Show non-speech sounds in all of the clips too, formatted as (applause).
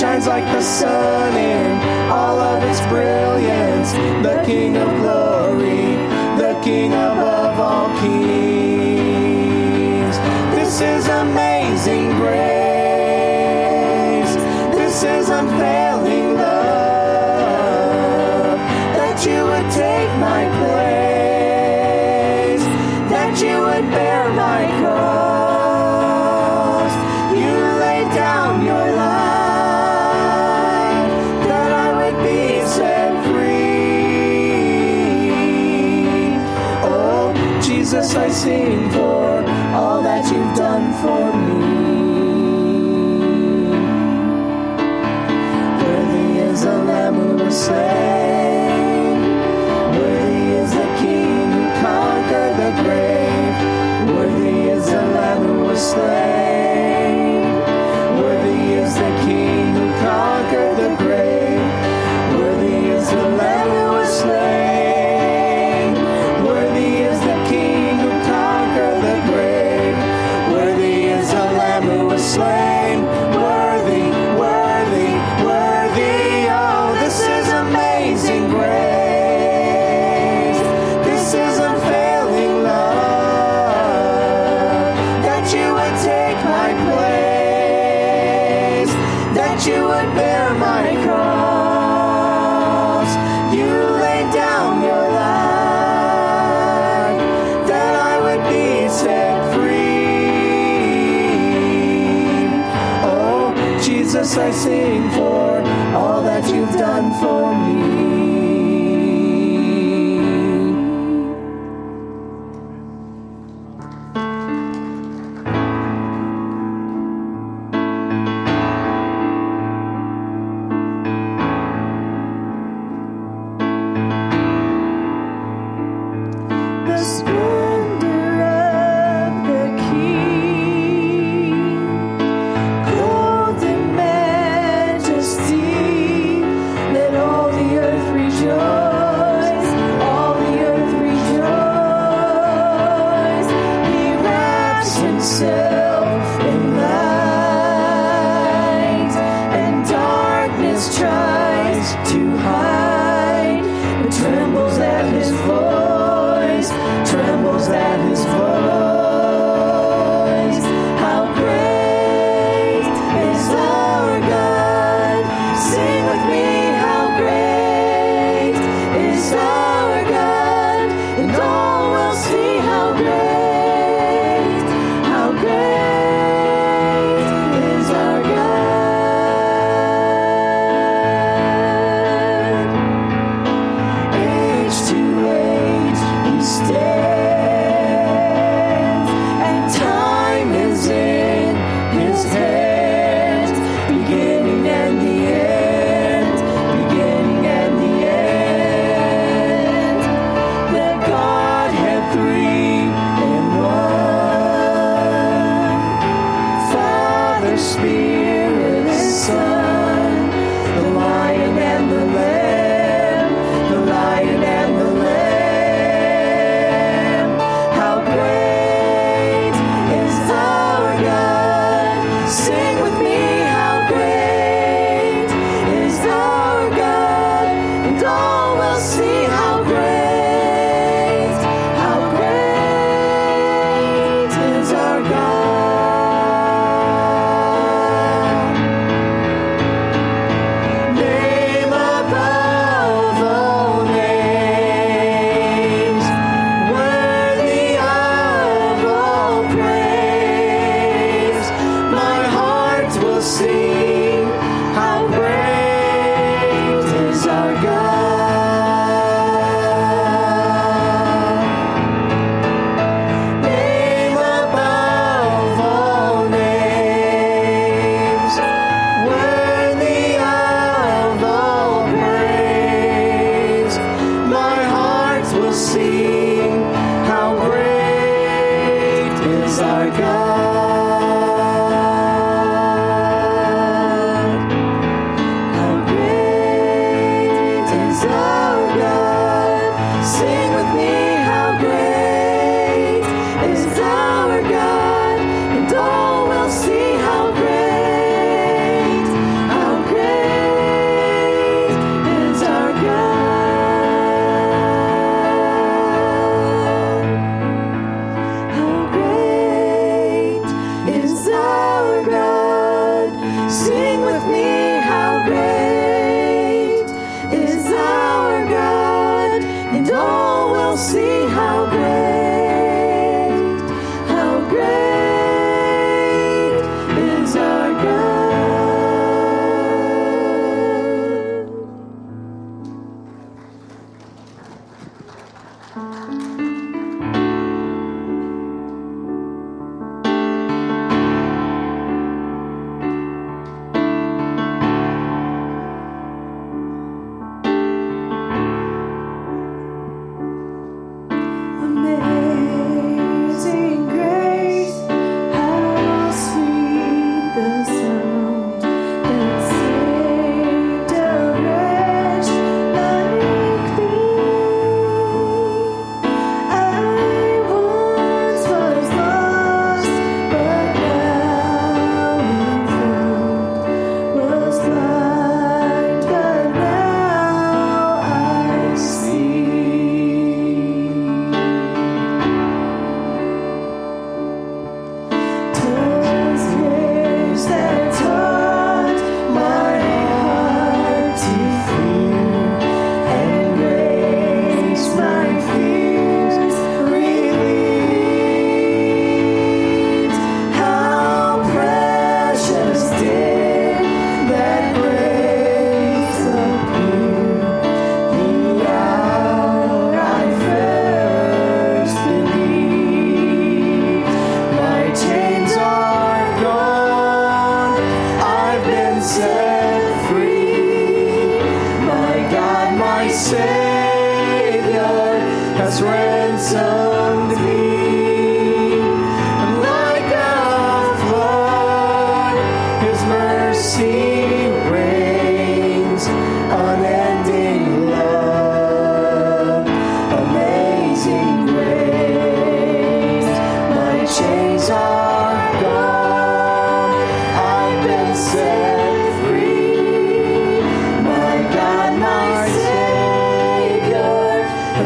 shines like the sun in all of its brilliance. The King of glory, the King above all kings. This is amazing. say. I see.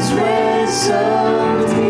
Has ransomed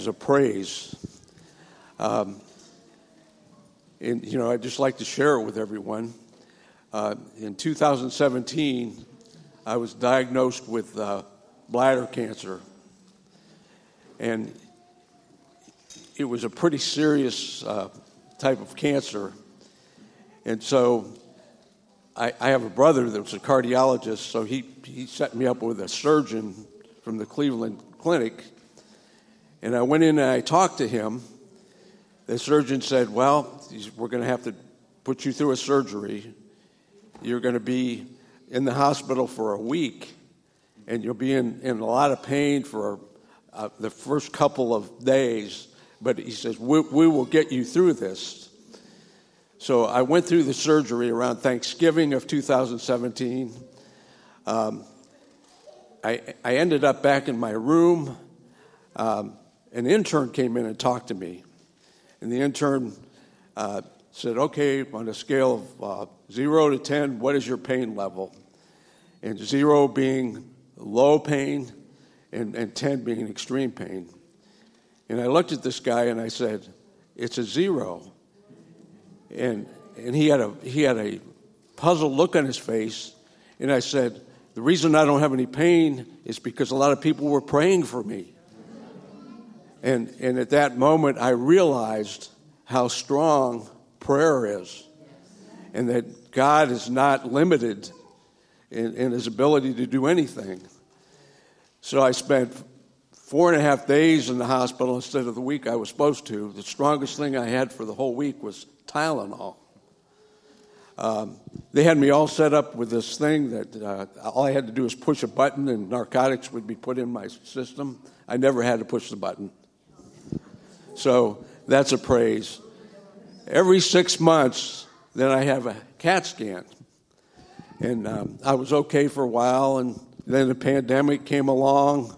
Is a praise. Um, And, you know, I'd just like to share it with everyone. Uh, in 2017, I was diagnosed with uh, bladder cancer. And it was a pretty serious uh, type of cancer. And so I, I, have a brother that was a cardiologist, so he, he set me up with a surgeon from the Cleveland Clinic. And I went in and I talked to him. The surgeon said, Well, we're going to have to put you through a surgery. You're going to be in the hospital for a week, and you'll be in, in a lot of pain for uh, the first couple of days. But he says, we, we will get you through this. So I went through the surgery around Thanksgiving of 2017. Um, I, I ended up back in my room. Um, an intern came in and talked to me. And the intern uh, said, Okay, on a scale of uh, zero to 10, what is your pain level? And zero being low pain, and, and 10 being extreme pain. And I looked at this guy and I said, It's a zero. And, and he, had a, he had a puzzled look on his face. And I said, The reason I don't have any pain is because a lot of people were praying for me. And, and at that moment, I realized how strong prayer is and that God is not limited in, in his ability to do anything. So I spent four and a half days in the hospital instead of the week I was supposed to. The strongest thing I had for the whole week was Tylenol. Um, they had me all set up with this thing that uh, all I had to do was push a button and narcotics would be put in my system. I never had to push the button. So that's a praise. Every six months, then I have a CAT scan. And um, I was okay for a while, and then the pandemic came along,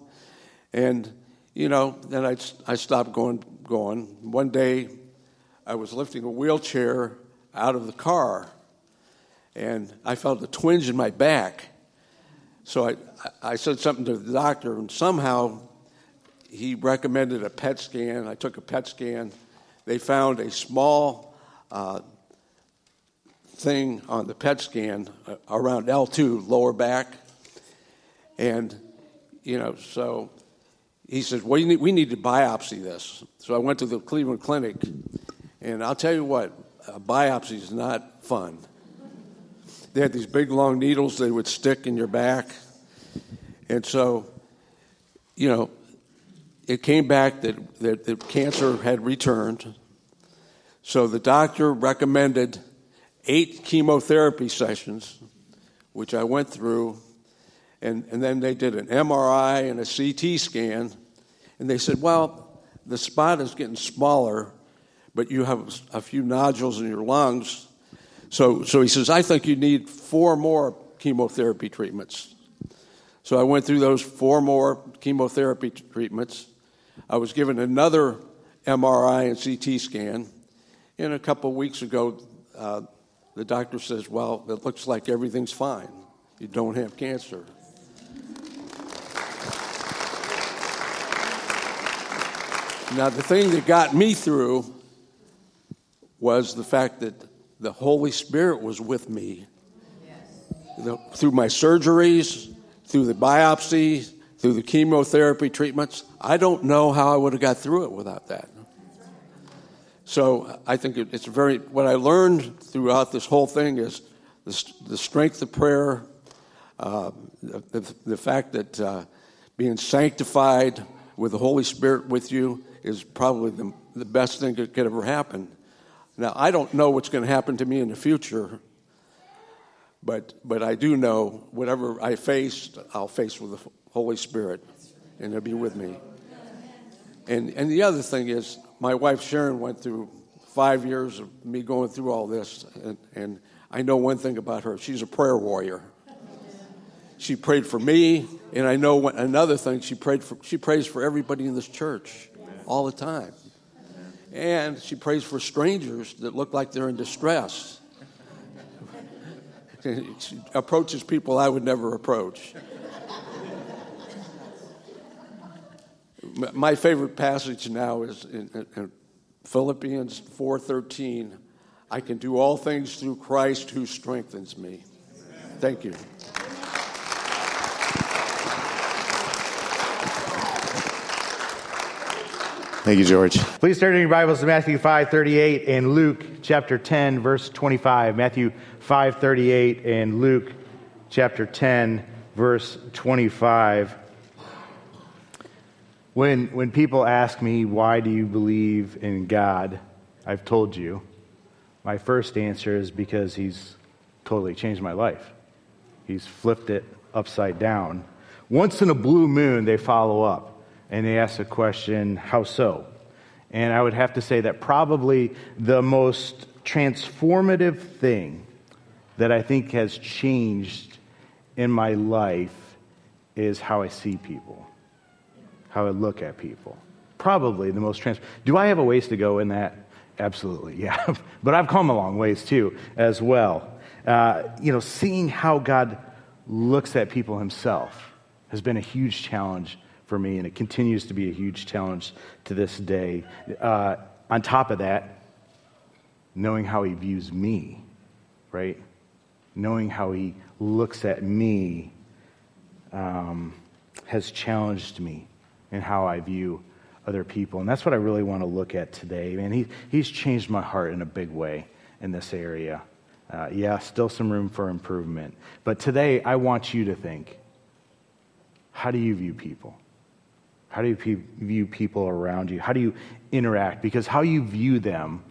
and you know, then I, I stopped going. Going one day, I was lifting a wheelchair out of the car, and I felt a twinge in my back. So I, I said something to the doctor, and somehow he recommended a PET scan. I took a PET scan. They found a small uh, thing on the PET scan uh, around L2, lower back. And, you know, so he said, well, need, we need to biopsy this. So I went to the Cleveland Clinic, and I'll tell you what, a biopsy is not fun. They had these big long needles they would stick in your back. And so, you know, it came back that, that the cancer had returned. So the doctor recommended eight chemotherapy sessions, which I went through, and, and then they did an MRI and a CT scan, and they said, Well, the spot is getting smaller, but you have a few nodules in your lungs. So, so he says, I think you need four more chemotherapy treatments. So I went through those four more chemotherapy treatments. I was given another MRI and CT scan. And a couple of weeks ago, uh, the doctor says, Well, it looks like everything's fine. You don't have cancer. Now, the thing that got me through was the fact that the Holy Spirit was with me yes. through my surgeries, through the biopsies, through the chemotherapy treatments. I don't know how I would have got through it without that. So I think it's very, what I learned throughout this whole thing is the, the strength of prayer, uh, the, the, fact that uh, being sanctified with the Holy Spirit with you is probably the, the best thing that could ever happen. Now, I don't know what's going to happen to me in the future, but, but I do know whatever I face, I'll face with the Holy Spirit, and He'll be with me. And, and the other thing is, my wife Sharon went through five years of me going through all this, and, and I know one thing about her she's a prayer warrior. She prayed for me, and I know another thing she prayed for. She prays for everybody in this church all the time, and she prays for strangers that look like they're in distress. (laughs) she approaches people I would never approach. My favorite passage now is in, in Philippians 4:13. I can do all things through Christ who strengthens me. Thank you. Thank you, George. Please turn in your Bibles to Matthew 5:38 and Luke chapter 10 verse 25. Matthew 5:38 and Luke chapter 10 verse 25. When when people ask me why do you believe in God, I've told you. My first answer is because he's totally changed my life. He's flipped it upside down. Once in a blue moon they follow up and they ask the question, How so? And I would have to say that probably the most transformative thing that I think has changed in my life is how I see people, how I look at people. Probably the most trans. Do I have a ways to go in that? Absolutely, (laughs) yeah. but I've come a long ways too, as well. Uh, you know, seeing how God looks at people himself has been a huge challenge for me, and it continues to be a huge challenge to this day. Uh, on top of that, knowing how he views me, right? Knowing how he looks at me um, has challenged me in how I view other people. And that's what I really want to look at today. Man, he, he's changed my heart in a big way in this area. Uh, yeah, still some room for improvement. But today, I want you to think how do you view people? How do you pe- view people around you? How do you interact? Because how you view them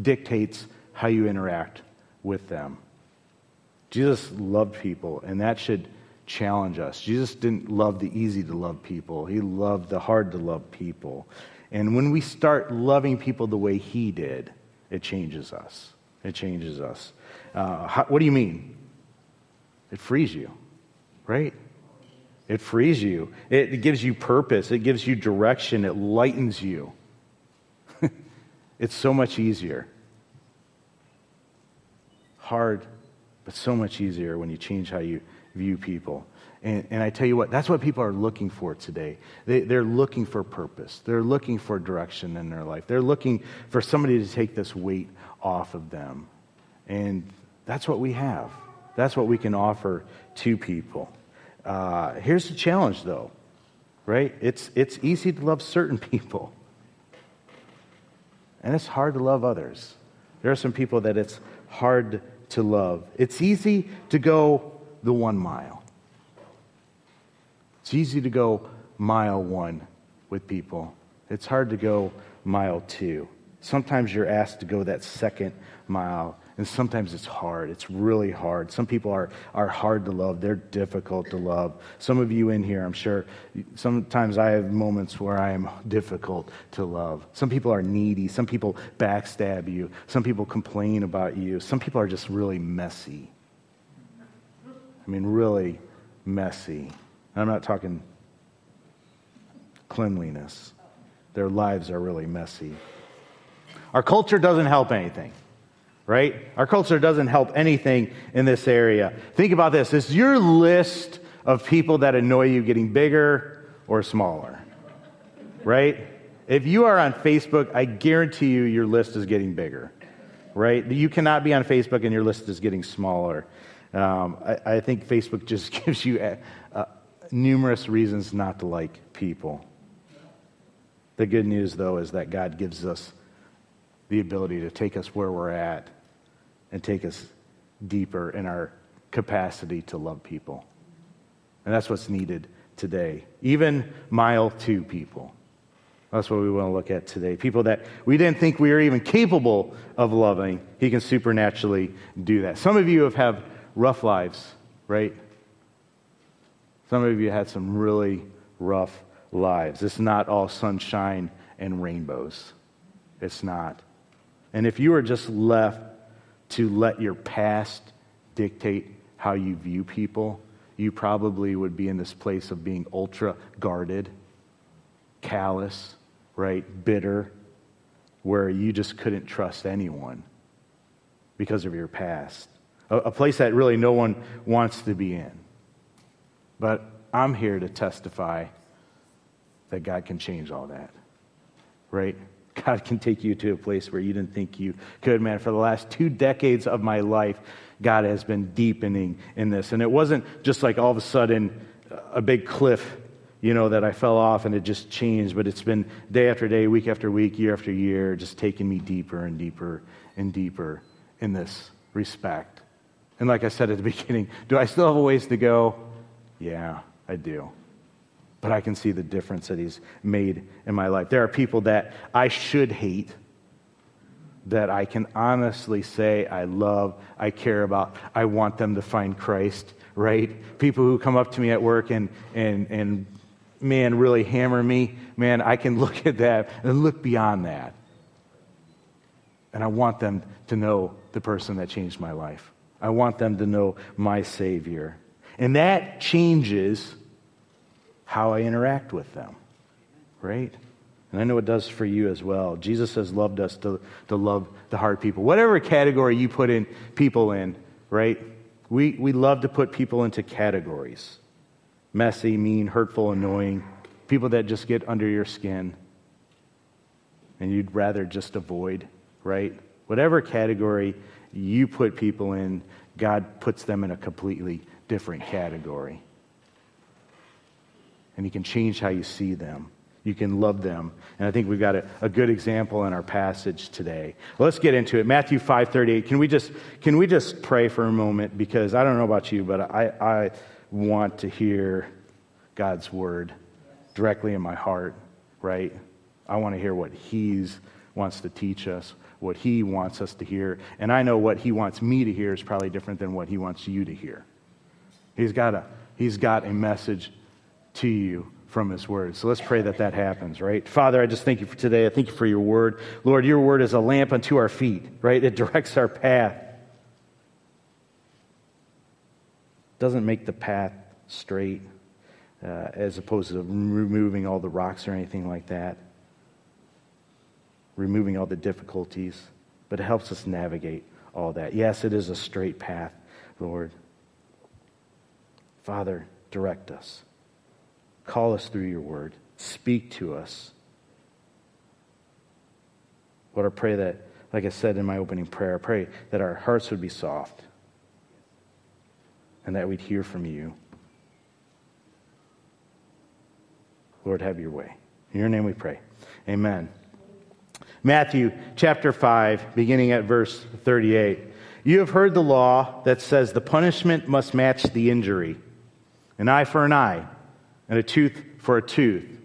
dictates how you interact with them. Jesus loved people, and that should challenge us. Jesus didn't love the easy to love people, he loved the hard to love people. And when we start loving people the way he did, it changes us. It changes us. Uh, how, what do you mean? It frees you, right? It frees you. It gives you purpose. It gives you direction. It lightens you. (laughs) it's so much easier. Hard, but so much easier when you change how you view people. And, and I tell you what, that's what people are looking for today. They, they're looking for purpose, they're looking for direction in their life, they're looking for somebody to take this weight off of them. And that's what we have, that's what we can offer to people. Uh, here's the challenge, though, right? It's, it's easy to love certain (laughs) people, and it's hard to love others. There are some people that it's hard to love. It's easy to go the one mile, it's easy to go mile one with people, it's hard to go mile two. Sometimes you're asked to go that second mile and sometimes it's hard. It's really hard. Some people are, are hard to love, they're difficult to love. Some of you in here, I'm sure, sometimes I have moments where I am difficult to love. Some people are needy. Some people backstab you. Some people complain about you. Some people are just really messy. I mean, really messy. I'm not talking cleanliness, their lives are really messy. Our culture doesn't help anything right? Our culture doesn't help anything in this area. Think about this is your list of people that annoy you getting bigger or smaller, right? If you are on Facebook, I guarantee you your list is getting bigger, right? You cannot be on Facebook and your list is getting smaller. Um, I, I, think Facebook just (laughs) gives you a, a, numerous reasons not to like people. The good news, though, is that God gives us the ability to take us where we're at and take us deeper in our capacity to love people. And that's what's needed today. Even mile two people. That's what we want to look at today. People that we didn't think we were even capable of loving, He can supernaturally do that. Some of you have had rough lives, right? Some of you had some really rough lives. It's not all sunshine and rainbows. It's not. And if you are just left to let your past dictate how you view people, you probably would be in this place of being ultra guarded, callous, right? Bitter, where you just couldn't trust anyone because of your past. A, a place that really no one wants to be in. But I'm here to testify that God can change all that, right? (laughs) God can take you to a place where you didn't think you could, man. For the last two decades of my life, God has been deepening in this. And it wasn't just like all of a sudden a big cliff, you know, that I fell off and it just changed, but it's been day after day, week after week, year after year, just taking me deeper and deeper and deeper in this respect. And like I said at the (laughs) beginning, do I still have a ways to go? Yeah, I do but I can see the difference that He's made in my life. There are people that I should hate that I can honestly say I love, I care about, I want them to find Christ, right? People who come up to me at work and, and, and man, really hammer me, man, I can (laughs) look at that and look beyond that. And I want them to know the person that changed my life. I want them to know my Savior. And that changes how I interact with them, right? And I know it does for you as well. Jesus has loved us to, to love the hard people. Whatever category you put in people in, right? We, we love to put people into categories messy, mean, hurtful, annoying, people that just get under your skin and you'd rather just avoid, right? Whatever category you put people in, God puts them in a completely different category and He can change how you see them. You can love them. And I think we've got a, a good example in our passage today. Let's get into it. Matthew 5.38. Can we, just, can we just pray for a moment? Because I don't know about you, but I, I want to hear God's word directly in my heart, right? I want to hear what He wants to teach us, what He wants us to hear. And I know what He wants me to hear is probably different than what He wants you to hear. He's got a, he's got a message to you from his word. So let's pray that that happens, right? Father, I just thank you for today. I thank you for your word. Lord, your word is a lamp unto our feet, right? It directs our path. Doesn't make the path straight uh, as opposed to removing all the rocks or anything like that. Removing all the difficulties, but it helps us navigate all that. Yes, it is a straight path, Lord. Father, direct us. Call us through your word. Speak to us. Lord, I pray that, like I said in my opening prayer, I pray that our hearts would be soft and that we'd hear from you. Lord, have your way. In your name we pray. Amen. Matthew chapter 5, beginning at verse 38. You have heard the law that says the punishment must match the injury an eye for an eye and a tooth for a tooth.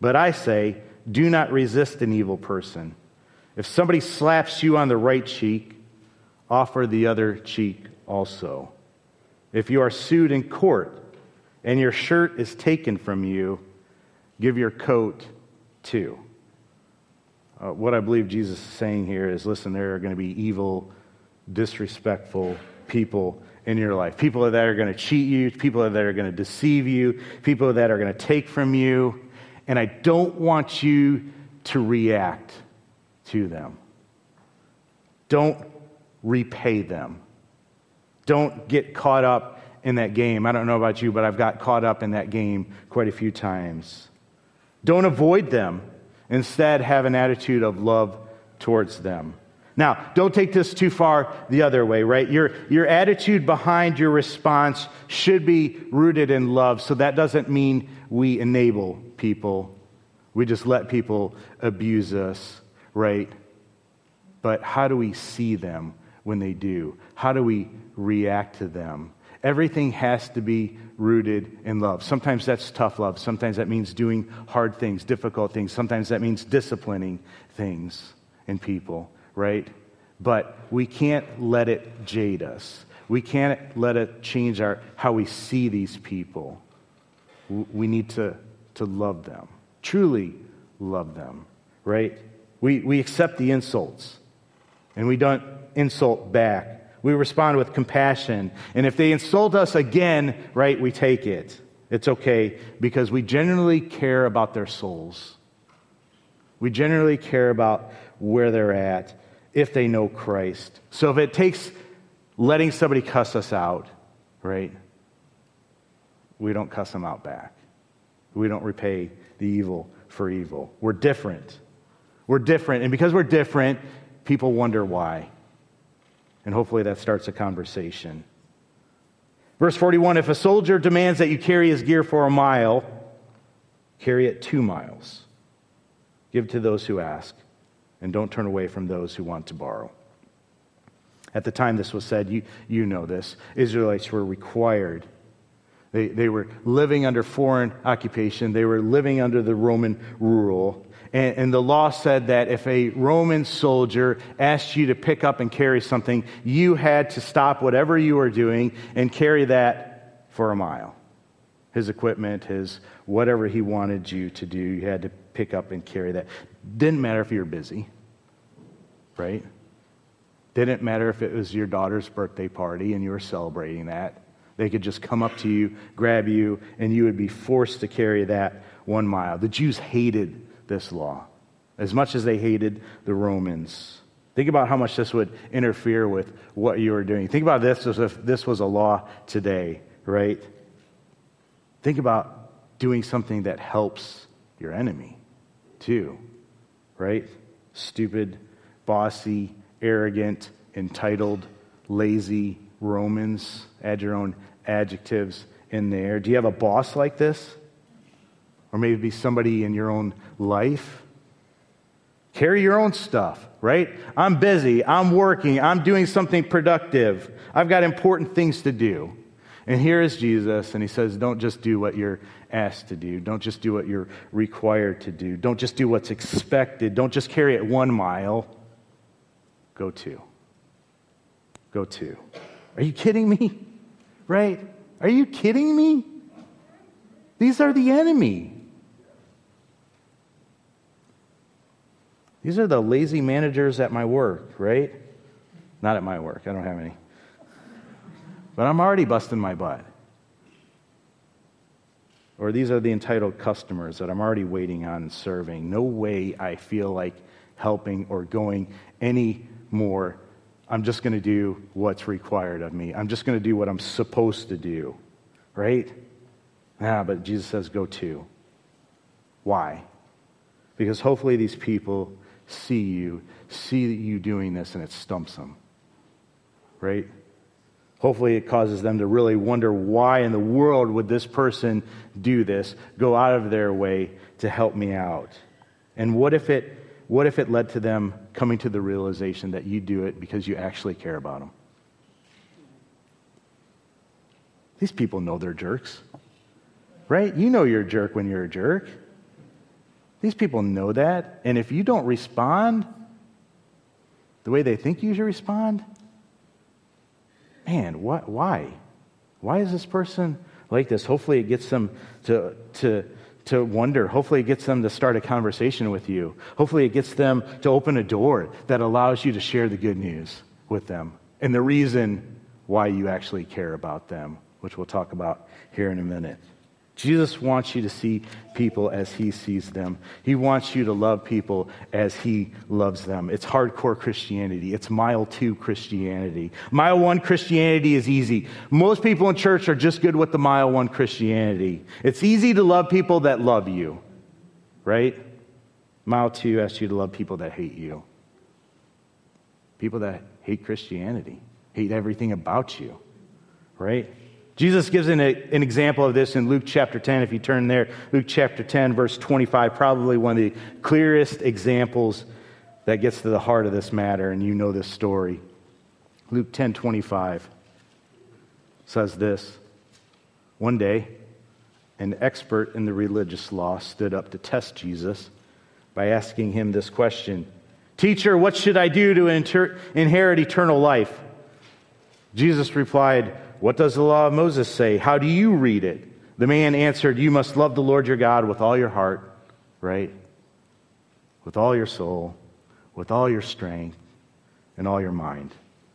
But I say, do not resist an evil person. If somebody slaps you on the right cheek, offer the other cheek also. If you are sued in court and your shirt is taken from you, give your coat too. Uh, what I believe Jesus is saying here is listen, there are going to be evil, disrespectful people in your life. People that are going to cheat you, people that are going to deceive you, people that are going to take from you. And I don't want you to react to them. Don't repay them. Don't get caught up in that game. I don't know about you, but I've got caught up in that game quite a few times. Don't avoid them. Instead, have an attitude of love towards them. Now, don't take this too far the other way, right? Your, your attitude behind your response should be rooted in love. So that doesn't mean we enable people. We just let people abuse us, right? But how do we see them when they do? How do we react to them? Everything has to be rooted in love. Sometimes that's tough love. Sometimes that means doing hard things, difficult things. Sometimes that means disciplining things in people right? But we can't let it jade us. We can't let it change our, how we see these people. We need to, to love them, truly love them, right? We, we accept the insults and we don't insult back. We respond with compassion. And if they insult us again, right, we take it. It's okay because we generally care about their souls. We generally care about where they're at if they know Christ. So if it takes letting somebody cuss us out, right, we don't cuss them out back. We don't repay the evil for evil. We're different. We're different. And because we're different, people wonder why. And hopefully that starts a conversation. Verse 41 If a soldier demands that you carry his gear for a mile, carry it two miles. Give to those who ask, and don't turn away from those who want to borrow. At the time this was said, you, you know this, Israelites were required. They, they were living under foreign occupation, they were living under the Roman rule. And, and the law said that if a Roman soldier asked you to pick up and carry something, you had to stop whatever you were doing and carry that for a mile. His equipment, his whatever he wanted you to do, you had to pick up and carry that. Didn't matter if you were busy, right? Didn't matter if it was your daughter's birthday party and you were celebrating that. They could just come up to you, grab you, and you would be forced to carry that one mile. The Jews hated this law as much as they hated the Romans. Think about how much this would interfere with what you were doing. Think about this as if this was a law today, right? Think about doing something that helps your enemy, too, right? Stupid, bossy, arrogant, entitled, lazy Romans. Add your own adjectives in there. Do you have a boss like this? Or maybe be somebody in your own life? Carry your own stuff, right? I'm busy. I'm working. I'm doing something productive. I've got important things to do. And here is Jesus, and he says, Don't just do what you're asked to do. Don't just do what you're required to do. Don't just do what's expected. Don't just carry it one mile. Go two. Go two. Are you kidding me? Right? Are you kidding me? These are the enemy. These are the lazy managers at my work, right? Not at my work, I don't have any. But I'm already busting my butt. Or these are the entitled customers that I'm already waiting on serving. No way I feel like helping or going any more. I'm just going two do what's required of me. I'm just going to do what I'm supposed to do. Right? Ah, but Jesus says, go to. Why? Because hopefully these people see you, see you doing this, and it stumps them. Right? Hopefully, it causes them to really wonder why in the world would this person do this, go out of their way to help me out? And what if it, what if it led to them coming to the realization that you do it because you actually care about them? These people know they're jerks, right? You know you're a jerk when you're a jerk. These people know that. And if you don't respond the way they think you should respond, man, what, why? Why is this person like this? Hopefully, it gets them to, to, to wonder. Hopefully, it gets them to start a conversation with you. Hopefully, it gets them to open a door that allows you to share the good news with them and the reason why you actually care about them, which we'll talk about here in a minute. Jesus wants you to see people as he sees them. He wants you to love people as he loves them. It's hardcore Christianity. It's mile two Christianity. Mile one Christianity is easy. Most people in church are just good with the mile one Christianity. It's easy to love people that love you, right? Mile two asks you to love people that hate you. People that hate Christianity, hate everything about you, right? Jesus gives an, an example of this in Luke chapter 10. If you turn there, Luke chapter 10, verse 25, probably one of the clearest examples that gets to the heart of this matter, and you know this story. Luke 10 25 says this One day, an expert in the religious law stood up to test Jesus by asking him this question Teacher, what should I do to inter- inherit eternal life? Jesus replied, what does the law of Moses say? How do you read it? The man answered, You must love the Lord your God with all your heart, right? With all your soul, with all your strength, and all your mind.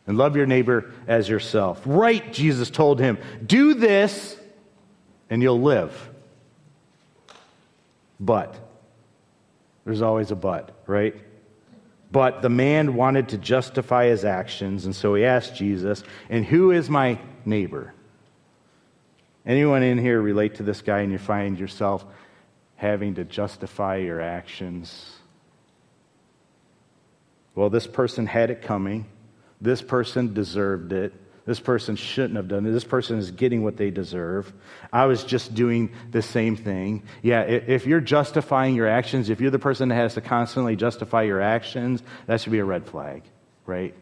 And love your neighbor as yourself. Right, Jesus told him. Do this, and you'll live. But, there's always a but, right? But the man wanted to justify his actions, and so he asked Jesus, And who is my neighbor. Anyone in here relate to this guy and you find yourself having to justify your actions? Well, this person had it coming. This person deserved it. This person shouldn't have done it. This person is getting what they deserve. I was just doing the same thing. Yeah, if you're justifying your actions, if you're the person that has to constantly justify your actions, that should be a red flag, right?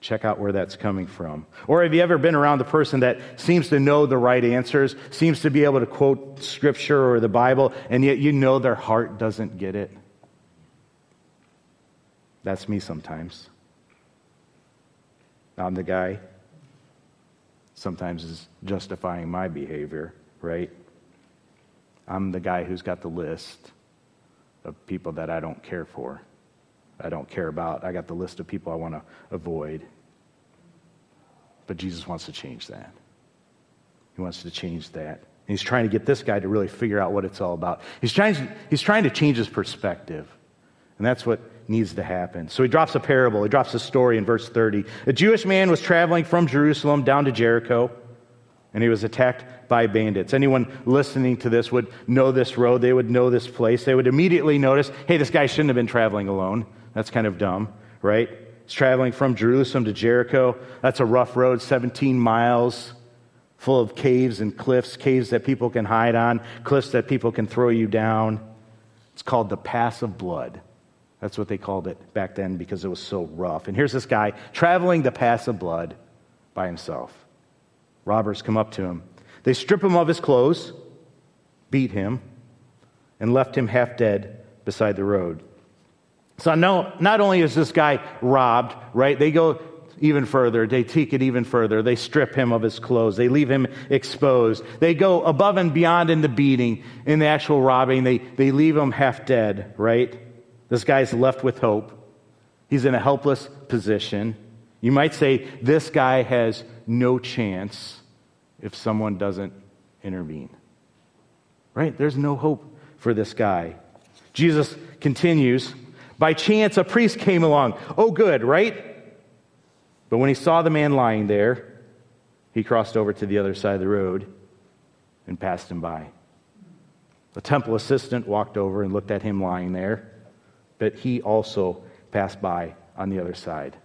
Check out where that's coming from. Or have you ever been around the person that seems to know the right answers, seems to be able to quote scripture or the Bible, and yet you know their heart doesn't get it? That's me sometimes. I'm the guy sometimes is justifying my behavior, right? I'm the guy who's got the list of people that I don't care for, I don't care about. I got the list of people I want to avoid. But Jesus wants to change that. He wants to change that. And he's trying to get this guy to really figure out what it's all about. He's trying, he's trying to change his perspective. And that's what needs to happen. So he drops a parable. He drops a story in verse 30. A Jewish man was traveling from Jerusalem down to Jericho, and he was attacked by bandits. Anyone listening to this would know this road. They would know this place. They would immediately notice hey, this guy shouldn't have been traveling alone. That's kind of dumb, right? He's traveling from Jerusalem to Jericho. That's a rough road, 17 miles, full of caves and cliffs, caves that people can hide on, cliffs that people can throw you down. It's called the Pass of Blood. That's what they called it back then because it was so rough. And here's this guy traveling the pass of blood by himself. Robbers come up to him. They strip him of his clothes, beat him, and left him half dead beside the road. So no, not only is this guy robbed, right? They go even further. They take it even further. They strip him of his clothes. They leave him exposed. They go above and beyond in the beating, in the actual robbing. They, they leave him half dead, right? This guy's left with hope. He's in a helpless position. You might say this guy has no chance if someone doesn't intervene. Right? There's no hope for this guy. Jesus continues By chance, a priest came along. Oh, good, right? But when he saw the man lying there, he crossed over to the other side of the road and passed him by. The temple assistant walked over and looked at him lying there but he also passed by on the other side.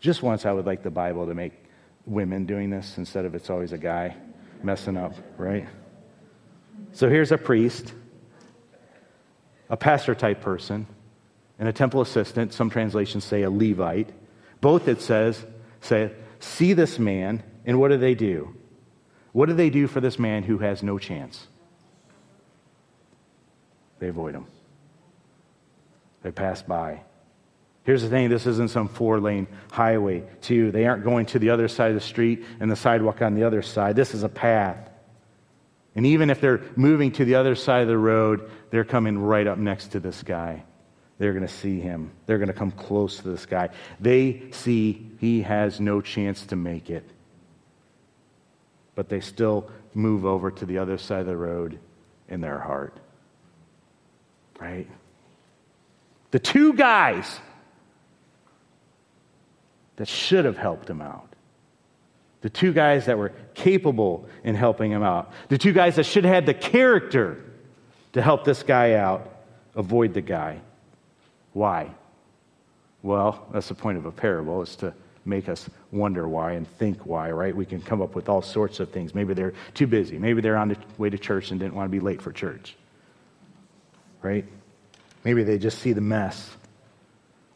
Just once, I would like the Bible to make women doing this instead of it's always a guy messing up, right? So here's a priest, a pastor type person, and a temple assistant. Some translations say a Levite. Both, it says, say, see this man, and what do they do? What do they do for this man who has no chance? They avoid him. They pass by. Here's the thing this isn't some four lane highway, too. They aren't going to the other side of the street and the sidewalk on the other side. This is a path. And even if they're moving to the other side of the road, they're coming right up next to this guy. They're going to see him. They're going to come close to this guy. They see he has no chance to make it. But they still move over to the other side of the road in their heart. Right? The two guys that should have helped him out. The two guys that were capable in helping him out. The two guys that should have had the character to help this guy out avoid the guy. Why? Well, that's the point of a parable, is to make us wonder why and think why, right? We can come up with all sorts of things. Maybe they're too busy. Maybe they're on the way to church and didn't want to be late for church, right? Maybe they just see the mess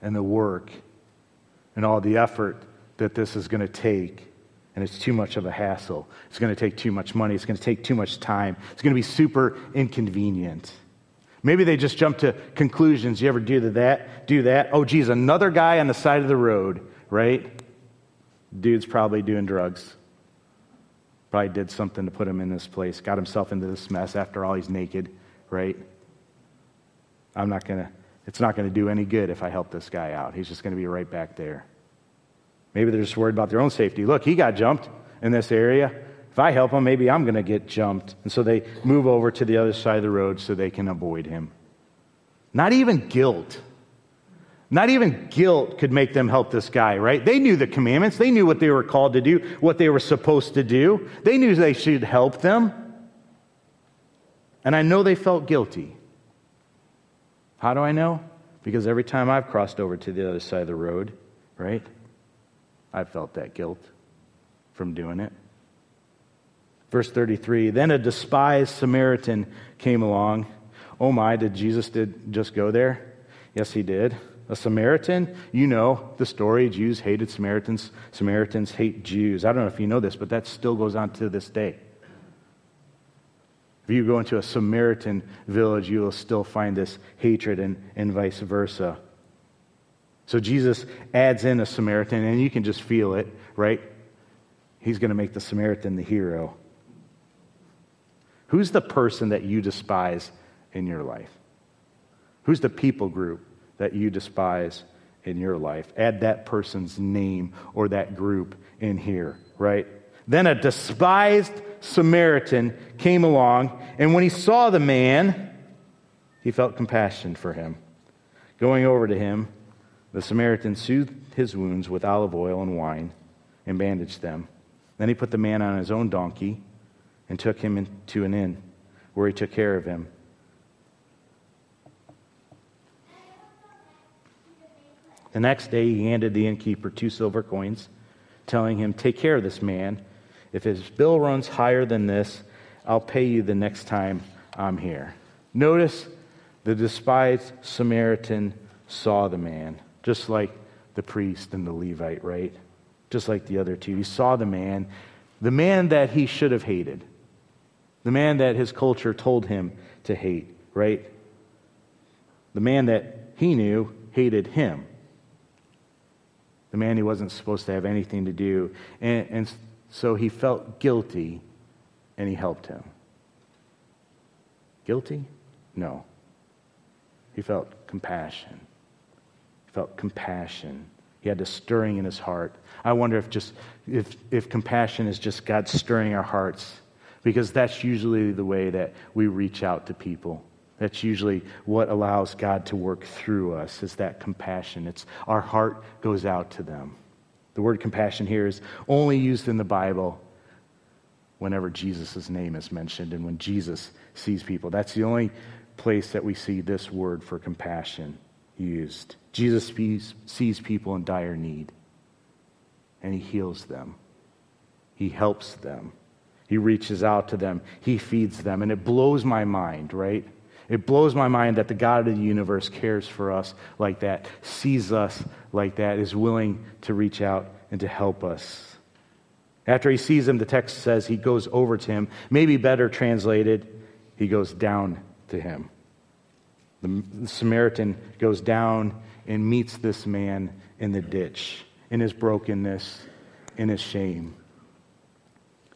and the work and all the effort that this is going to take. And it's too much of a hassle. It's going to take too much money. It's going to take too much time. It's going to be super inconvenient. Maybe they just jump to conclusions. You ever do that? Do that? Oh, geez, another guy on the side of the road, right? Dude's probably doing drugs. Probably did something to put him in this place. Got himself into this mess. After all, he's naked, right? I'm not going to, it's not going to do any good if I help this guy out. He's just going to be right back there. Maybe they're just worried about their own safety. Look, he got jumped in this area. If I help him, maybe I'm going to get jumped. And so they move over to the other side of the road so they can avoid him. Not even guilt. Not even guilt could make them help this guy, right? They knew the commandments. They knew what they were called to do, what they were supposed to do. They knew they should help them. And I know they felt guilty. How do I know? Because every time I've crossed over to the other side of the road, right, I've felt that guilt from doing it. Verse 33 Then a despised Samaritan came along. Oh my, did Jesus did just go there? Yes, he did. A Samaritan, you know the story. Jews hated Samaritans. Samaritans hate Jews. I don't know if you know this, but that still goes on to this day. If you go into a Samaritan village, you will still find this hatred and, and vice versa. So Jesus adds in a Samaritan, and you can just feel it, right? He's going to make the Samaritan the hero. Who's the person that you despise in your life? Who's the people group that you despise in your life? Add that person's name or that group in here, right? Then a despised Samaritan came along, and when he saw the man, he felt compassion for him. Going over to him, the Samaritan soothed his wounds with olive oil and wine and bandaged them. Then he put the man on his own donkey and took him into an inn where he took care of him. The next day, he handed the innkeeper two silver coins, telling him, Take care of this man. If his bill runs higher than this, I'll pay you the next time I'm here. Notice the despised Samaritan saw the man, just like the priest and the Levite, right? Just like the other two. He saw the man, the man that he should have hated, the man that his culture told him to hate, right? The man that he knew hated him the man he wasn't supposed to have anything to do. And, and so he felt guilty and he helped him. Guilty? No. He felt compassion. He felt compassion. He had a stirring in his heart. I wonder if just if, if compassion is just God stirring our hearts, because that's usually the way that we reach out to people. That's usually what allows God to work through us, is that compassion. It's our heart goes out to them. The word compassion here is only used in the Bible whenever Jesus' name is mentioned and when Jesus sees people. That's the only place that we see this word for compassion used. Jesus sees, sees people in dire need and he heals them, he helps them, he reaches out to them, he feeds them. And it blows my mind, right? It blows my mind that the God of the universe cares for us like that, sees us like that, is willing to reach out and to help us. After he sees him, the text says he goes over to him. Maybe better translated, he goes down to him. The Samaritan goes down and meets this man in the ditch, in his brokenness, in his shame.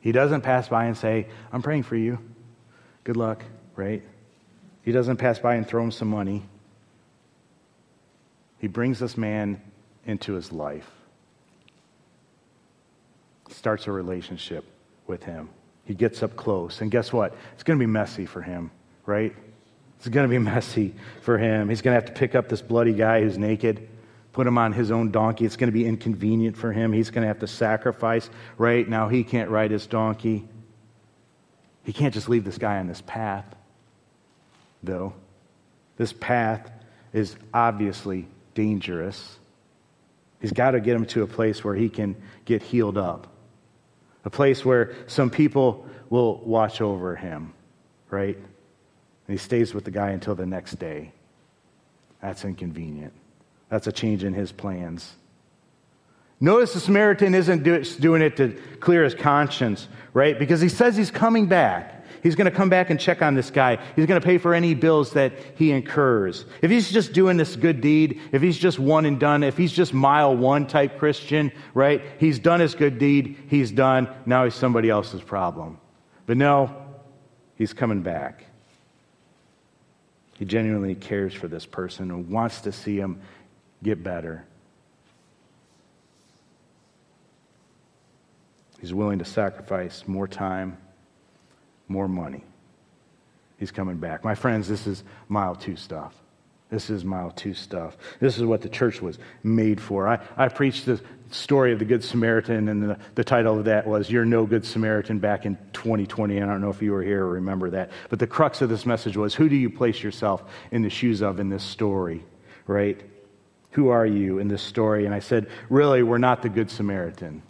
He doesn't pass by and say, I'm praying for you. Good luck, right? He doesn't pass by and throw him some money. He brings this man into his life, starts a relationship with him. He gets up close. And guess what? It's going to be messy for him, right? It's going to be (laughs) messy for him. He's going to have to pick up this bloody guy who's naked, put him on his own donkey. It's going to be inconvenient for him. He's going to have to sacrifice, right? Now he can't ride his donkey. He can't just leave this guy on this path though. This path is obviously dangerous. He's got to get him to a place where he can get healed up, a place where some people will watch over him, right? And he stays with the guy until the next day. That's inconvenient. That's a change in his plans. Notice the Samaritan isn't doing it to clear his conscience, right? Because he says he's coming back. He's going to come back and check on this guy. He's going to pay for any bills that he incurs. If he's just doing this good deed, if he's just one and done, if he's just mile one type Christian, right? He's done his good deed, he's done. Now he's somebody else's problem. But no, he's coming back. He genuinely cares for this person and wants to see him get better. He's willing to sacrifice more time more money. He's coming back. My friends, this is mile two stuff. This is mile two stuff. This is what the church was made for. I, I preached the story of the Good Samaritan, and the, the title of that was You're No Good Samaritan back in 2020. I don't know if you were here or remember that. But the crux of this message was Who do you place yourself in the shoes of in this story? right? Who are you in this story? And I said, Really, we're not the Good Samaritan.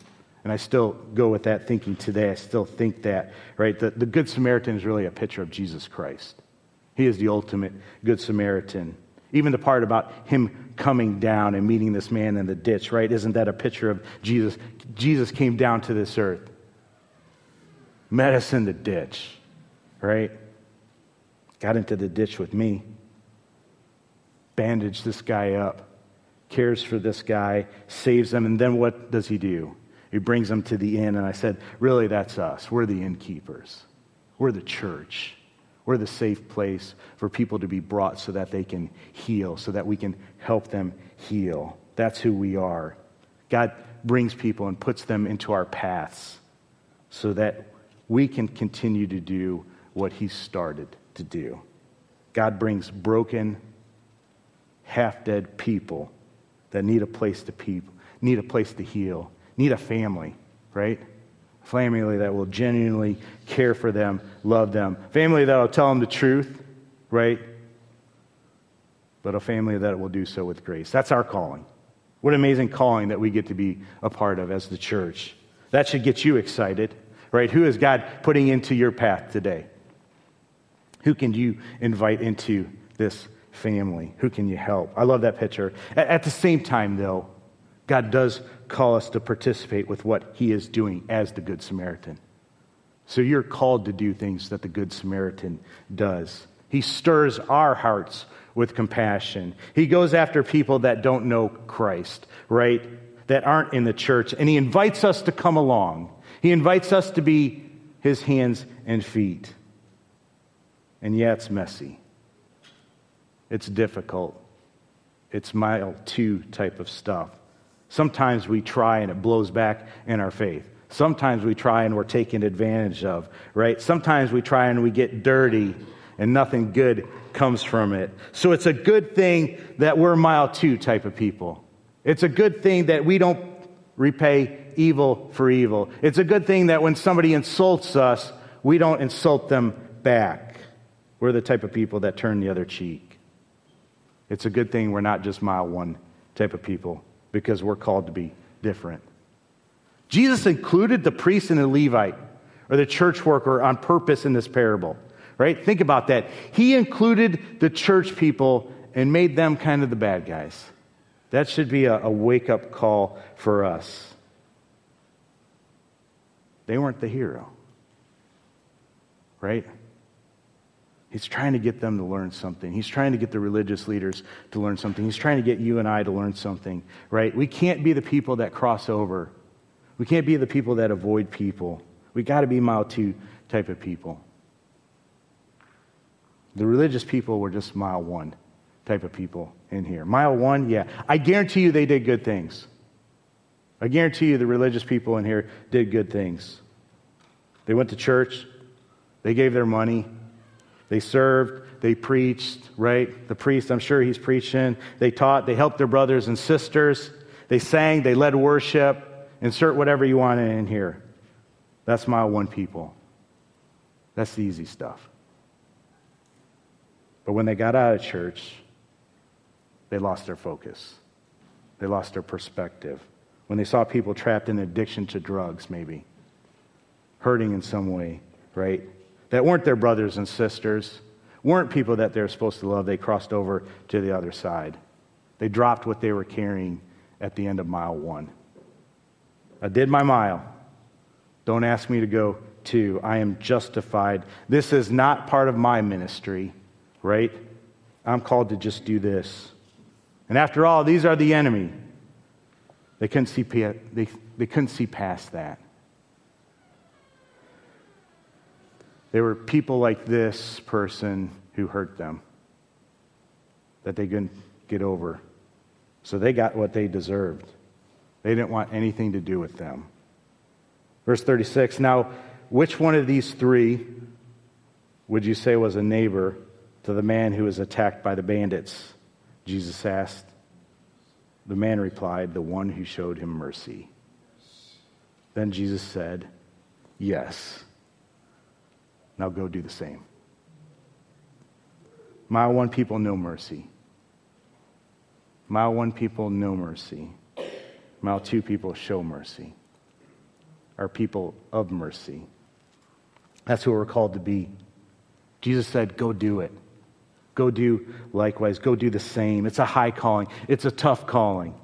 And I still go with that thinking today. I still think that, right? The, the Good Samaritan is really a picture of Jesus Christ. He is the ultimate Good Samaritan. Even the part about him coming down and meeting this man in the ditch, right? Isn't that a picture of Jesus? Jesus came down to this earth, met us in the ditch, right? Got into the ditch with me, bandaged this guy up, cares for this guy, saves him, and then what does he do? He brings them to the inn, and I said, Really, that's us. We're the innkeepers, we're the church. We're the safe place for people to be brought so that they can heal, so that we can help them heal. That's who we are. God brings people and puts them into our paths so that we can continue to do what He started to do. God brings broken, half dead people that need a place to people, need a place to heal, need a family, right? family that will genuinely care for them, love them, family that will tell them the truth, right? But a family that will do so with grace. That's our calling. What an amazing calling that we get to be a part of as the church. That should get you excited, right? Who is God putting into your path today? Who can you invite into this family? Who can you help? I love that picture. At the same time, though, God does call us to participate with what he is doing as the Good Samaritan. So you're called to do things that the Good Samaritan does. He stirs our hearts with compassion. He goes after people that don't know Christ, right? That aren't in the church, and he invites us to come along. He invites us to be his hands and feet. And yeah, it's messy. It's difficult. It's mile two type of stuff. Sometimes we try and it blows back in our faith. Sometimes we try and we're taken advantage of, right? Sometimes we try and we get dirty and nothing good comes from it. So it's a good thing that we're mile two type of people. It's a good thing that we don't repay evil for evil. It's a good thing that when somebody insults us, we don't insult them back. We're the type of people that turn the other cheek. It's a good thing we're not just mile one type of people because we're called to be different. Jesus included the priest and the Levite or the church worker on purpose in this parable, right? Think about that. He included the church people and made them kind of the bad guys. That should be a, a wake up call for us. They weren't the hero, right? He's trying to get them to learn something. He's trying to get the religious leaders to learn something. He's trying to get you and I to learn something, right? We can't be the people that cross over. We can't be the people that avoid people. We got to be mile two type of people. The religious people were just mile one type of people in here. Mile one, yeah. I guarantee you they did good things. I guarantee you the religious people in here did good things. They went to church, they gave their money, they served, they preached, right? The priest, I'm sure he's preaching. They taught, they helped their brothers and sisters. They sang, they led worship. Insert whatever you want in here. That's mile one people. That's the easy stuff. But when they got out of church, they lost their focus. They lost their perspective. When they saw people trapped in addiction to drugs, maybe, hurting in some way, right? That weren't their brothers and sisters, weren't people that they're supposed to love. They crossed over to the other side. They dropped what they were carrying at the end of mile one. I did my mile. Don't ask me to go two. I am justified. This is not part of my ministry, right? I'm called to just do this. And after all, these are the enemy. They couldn't see, they, they couldn't see past that. There were people like this person who hurt them that they couldn't get over. So they got what they deserved. They didn't want anything to do with them. Verse 36 Now, which one of these three would you say was a neighbor to the man who was attacked by the bandits? Jesus asked. The man replied, The one who showed him mercy. Then Jesus said, Yes. Now go do the same. Mile one people, no mercy. Mile one people, no mercy. Mile two people, show mercy. Are people of mercy. That's who we're called to be. Jesus said, Go do it. Go do likewise. Go do the same. It's a high calling, it's a tough calling.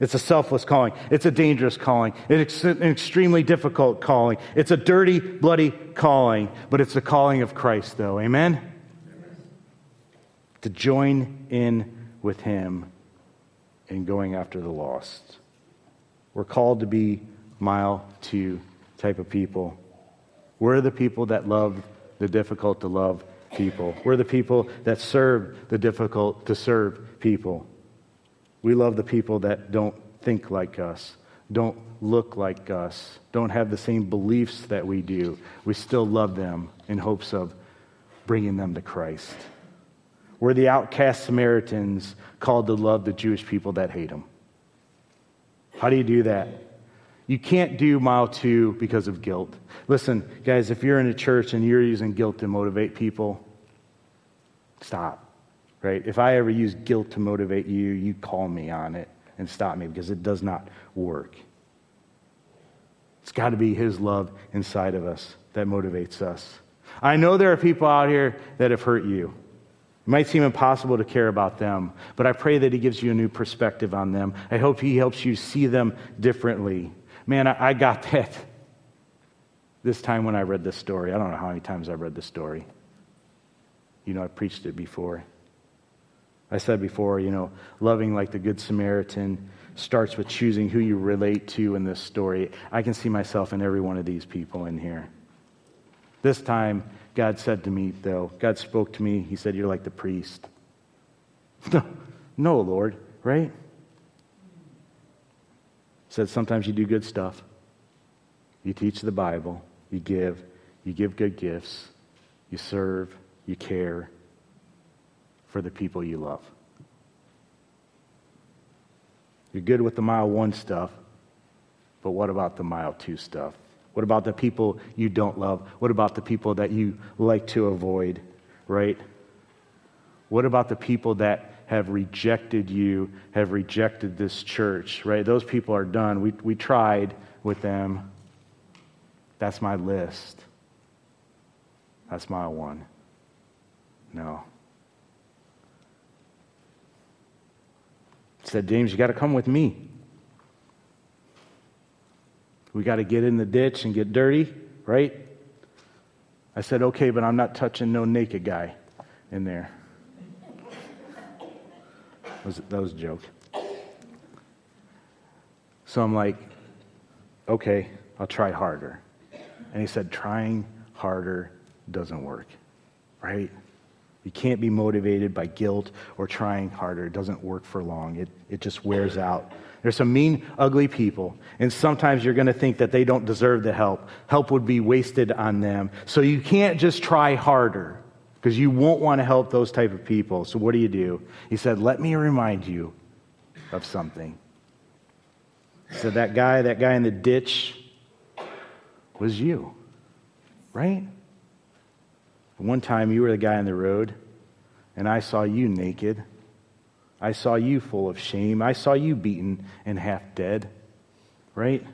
It's a selfless calling. It's a dangerous calling. It's an extremely difficult calling. It's a dirty, bloody calling, but it's the calling of Christ, though. Amen? Amen? To join in with Him in going after the lost. We're called to be mile two type of people. We're the people that love the difficult to love people. We're the people that serve the difficult to serve people. We love the people that don't think like us, don't look like us, don't have the same beliefs that we do. We still love them in hopes of bringing them to Christ. We're the outcast Samaritans called to love the Jewish people that hate them. How do you do that? You can't do mile two because of guilt. Listen, guys, if you're in a church and you're using guilt to motivate people, stop right? If I ever use guilt to motivate you, you call me on it and stop me because it does not work. It's got to be His love inside of us that motivates us. I know there are people out here that have hurt you. It might seem impossible to care about them, but I pray that He gives you a new perspective on them. I hope He helps you see them differently. Man, I, I got that (laughs) this time when I read this story. I don't know how many times I've read this story. You know, I've preached it before. I said before, you know, loving like the Good Samaritan starts with choosing who you relate to in this story. I can see myself in every one of these people in here. This time, God said to me, though, God spoke to me. He said, You're like the priest. no, (laughs) no, Lord, right? Said sometimes you do good stuff. You teach the Bible, you give, you give good gifts, you serve, you care for the people you love. You're good with the mile one stuff, but what about the mile two stuff? What about the people you don't love? What about the people that you like to avoid, right? What about the people that have rejected you, have rejected this church, right? Those people are done. We, we tried with them. That's my list. That's mile one. No. Said, James, you got to come with me. We got to get in the ditch and get dirty, right? I said, okay, but I'm not touching no naked guy in there. Was, that was a joke. So I'm like, okay, I'll try harder. And he said, trying harder doesn't work, right? You can't be motivated by guilt or trying harder. It doesn't work for long, it, it just wears out. There's some mean, ugly people, and sometimes you're going to think that they don't deserve the help. Help would be wasted on them. So you can't just try harder because you won't want to help those type of people. So what do you do? He said, Let me remind you of something. He said, That guy, that guy in the ditch was you, right? One time you were the guy on the road, and I saw you naked. I saw you full of shame. I saw you beaten and half dead. Right?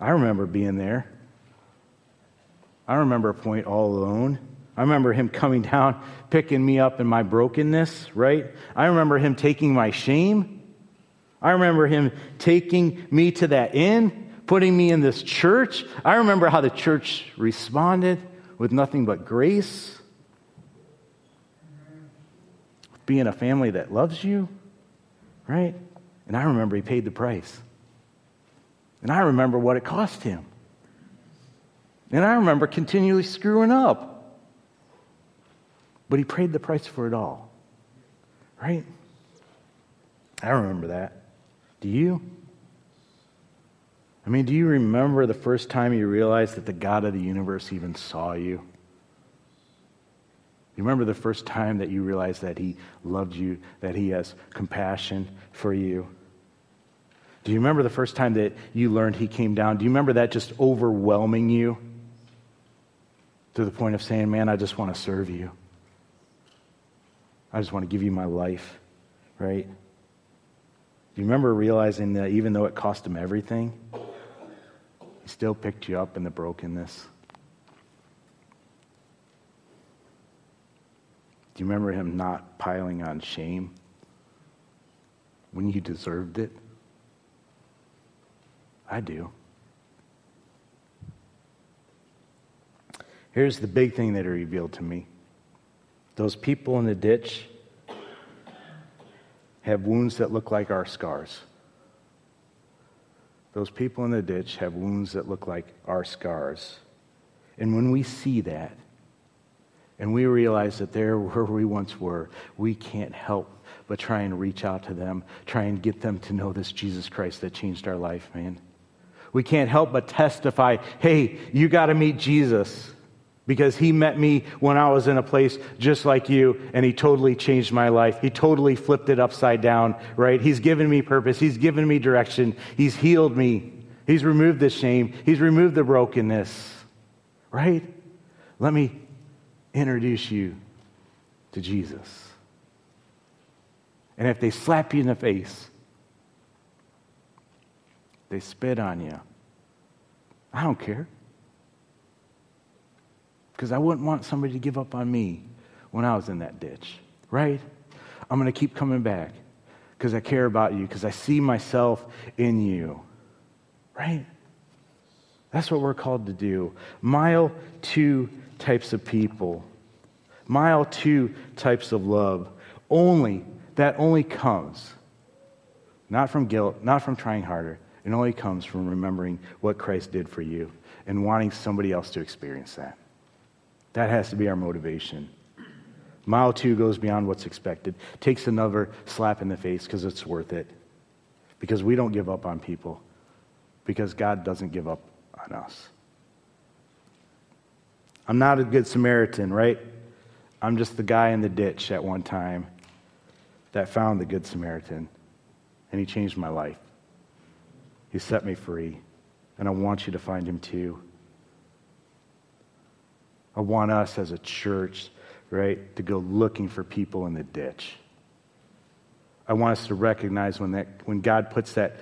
I remember being there. I remember a point all alone. I remember him coming down, picking me up in my brokenness, right? I remember him taking my shame. I remember him taking me to that inn, putting me in this church. I remember how the church responded with nothing but grace, being a family that loves you, right? And I remember he paid the price. And I remember what it cost him. And I remember continually screwing up. But he paid the price for it all. Right? I remember that. Do you? I mean, do you remember the first time you realized that the God of the universe even saw you? Do you remember the first time that you realized that He loved you, that He has compassion for you? Do you remember the first time that you learned He came down? Do you remember that just overwhelming you to the point of saying, Man, I just want to serve you? I just want to give you my life, right? Do you remember realizing that even though it cost him everything, still picked you up in the brokenness? Do you remember him not piling on shame when you deserved it? I do. Here's the big thing that he revealed to me those people in the ditch have wounds that look like our scars. Those people in the ditch have wounds that look like our scars. And when we see that, and we realize that they're (laughs) where we once were, we can't help but try and reach out to them, try and get them to know this Jesus Christ that changed our life, man. We can't help but testify hey, you got to meet Jesus because he met me when I was in a place just like you, and he totally changed my life. He totally flipped it upside down, right? He's given me purpose, he's given me direction, he's healed me, he's removed the shame, he's removed the brokenness, right? Let me introduce you to Jesus. And if they slap you in the face, they spit on you, I don't care because I wouldn't want somebody to give up on me when I was in that ditch, right? I'm going to keep coming back because I care about you, because I see myself in you, right? That's what we're called to do. Mile two types of people, mile two types of love. Only, that only comes not from guilt, not from trying harder. It only comes from remembering what Christ did for you and wanting somebody else to experience that. That has to be our motivation. Mile two goes beyond what's expected, takes another slap in the face because it's worth it. Because we don't give up on people, because God doesn't give up on us. I'm not a good Samaritan, right? I'm just the guy in the ditch at one time that found the Good Samaritan, and he changed my life. He set me free, and I want you to find him too. I want us as a church, right, to go looking for people in the ditch. I want us to recognize when, that, when God puts that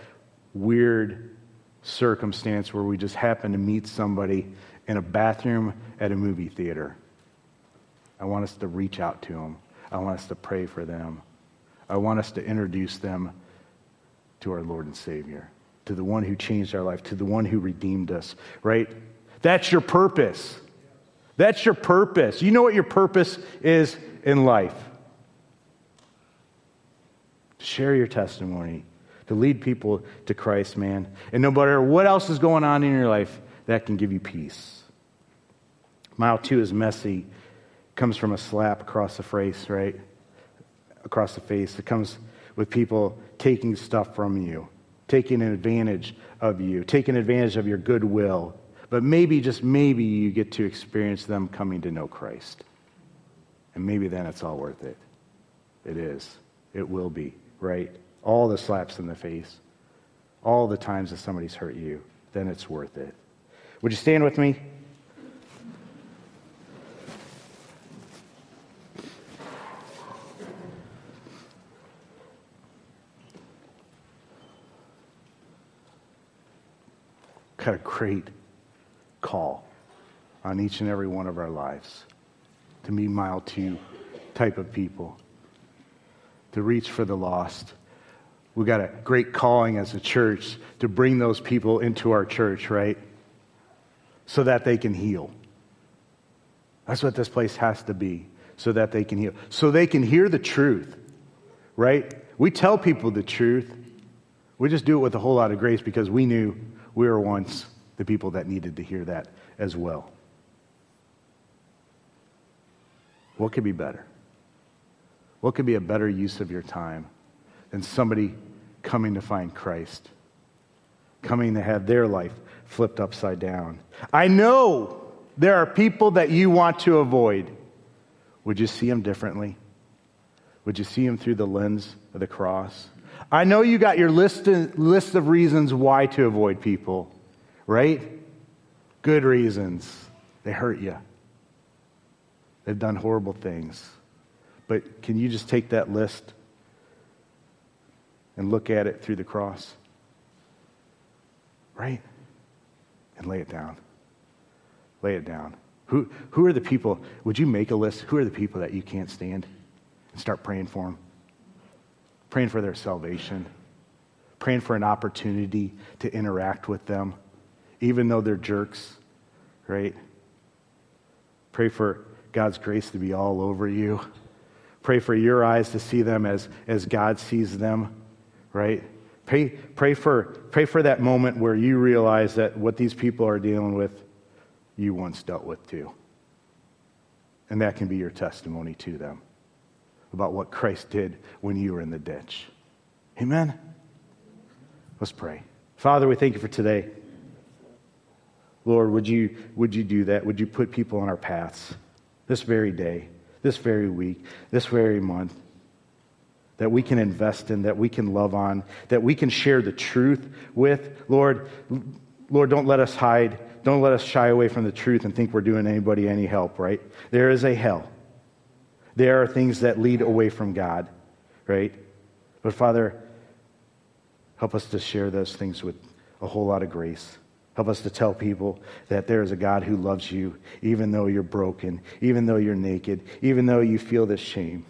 weird circumstance where we just happen to meet somebody in a bathroom at a movie theater. I want us to reach out to them. I want us to pray for them. I want us to introduce them to our Lord and Savior, to the one who changed our life, to the one who redeemed us, right? That's your purpose. That's your purpose. You know what your purpose is in life to share your testimony, to lead people to Christ, man. And no matter what else is going on in your life, that can give you peace. Mile two is messy, comes from a slap across the face, right? Across the face. It comes with people taking stuff from you, taking advantage of you, taking advantage of your goodwill but maybe, just maybe, you get to experience them coming to know Christ. And maybe then it's all worth it. It is. It will be, right? All the slaps in the face, all the times that somebody's hurt you, then it's worth it. Would you stand with me? Got a great call on each and every one of our lives to be mile two type of people, to reach for the lost. We've got a great calling as a church to bring those people into our church, right? So that they can heal. That's what this place has to be, so that they can heal. So they can hear the truth, right? We tell people the truth. We just do it with a whole lot of grace because we knew we were once the people that needed to hear that as well. What could be better? What could be a better use of your time than somebody coming to find Christ, coming to have their life flipped upside down? I know there are people that you want to avoid. Would you see them differently? Would you see them through the lens of the cross? I know you got your list, list of reasons why to avoid people right? Good reasons. They hurt you. They've done horrible things. But can you just take that list and look at it through the cross. Right? And lay it down. Lay it down. Who, who are the people? Would you make a list? Who are the people that you can't stand? And start praying for them. Praying for their salvation. Praying for an opportunity to interact with them, even though they're jerks, right? Pray for God's grace to be all over you. Pray for your eyes to see them as, as God sees them, right? Pray, pray, for, pray for that moment where you realize that what these people are dealing with, you once dealt with too. And that can be your testimony to them about what Christ did when you were in the ditch. Amen? Let's pray. Father, we thank you for today. Lord, would you, would you do that? Would you put people on our paths this very day, this very week, this very month? that we can invest in, that we can love on, that we can share the truth with. Lord, Lord, don't let us hide. Don't let us shy away from the truth and think we're doing anybody any help, right? There is a hell. There are things that lead away from God, right? But Father, help us to share those things with a whole lot of grace. Help us to tell people that there is a God who loves you, even though you're broken, even though you're naked, even though you feel this shame.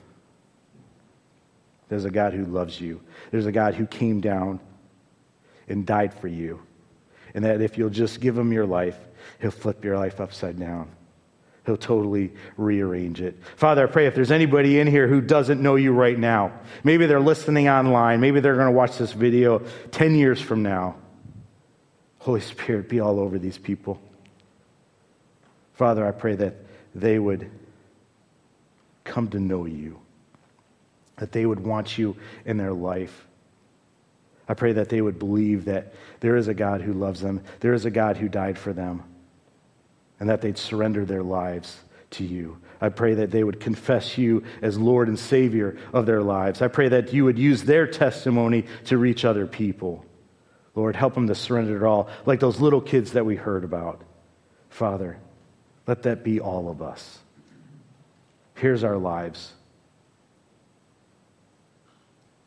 There's a God who loves you. There's a God who came down and died for you. And that if you'll just give him your life, he'll flip your life upside down. He'll totally rearrange it. Father, I pray if there's anybody in here who doesn't know you right now, maybe they're listening online, maybe they're going to watch this video 10 years from now. Holy Spirit, be all over these people. Father, I pray that they would come to know you, that they would want you in their life. I pray that they would believe that there is a God who loves them, there is a God who died for them, and that they'd surrender their lives to you. I pray that they would confess you as Lord and Savior of their lives. I pray that you would use their testimony to reach other people. Lord, help them to surrender it all, like those little kids that we heard about. Father, let that be all of us. Here's our lives.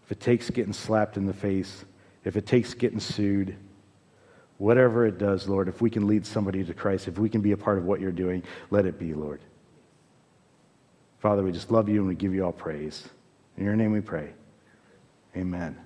If it takes getting slapped in the face, if it takes getting sued, whatever it does, Lord, if we can lead somebody to Christ, if we can be a part of what you're doing, let it be, Lord. Father, we just love you and we give you all praise. In your name we pray. Amen.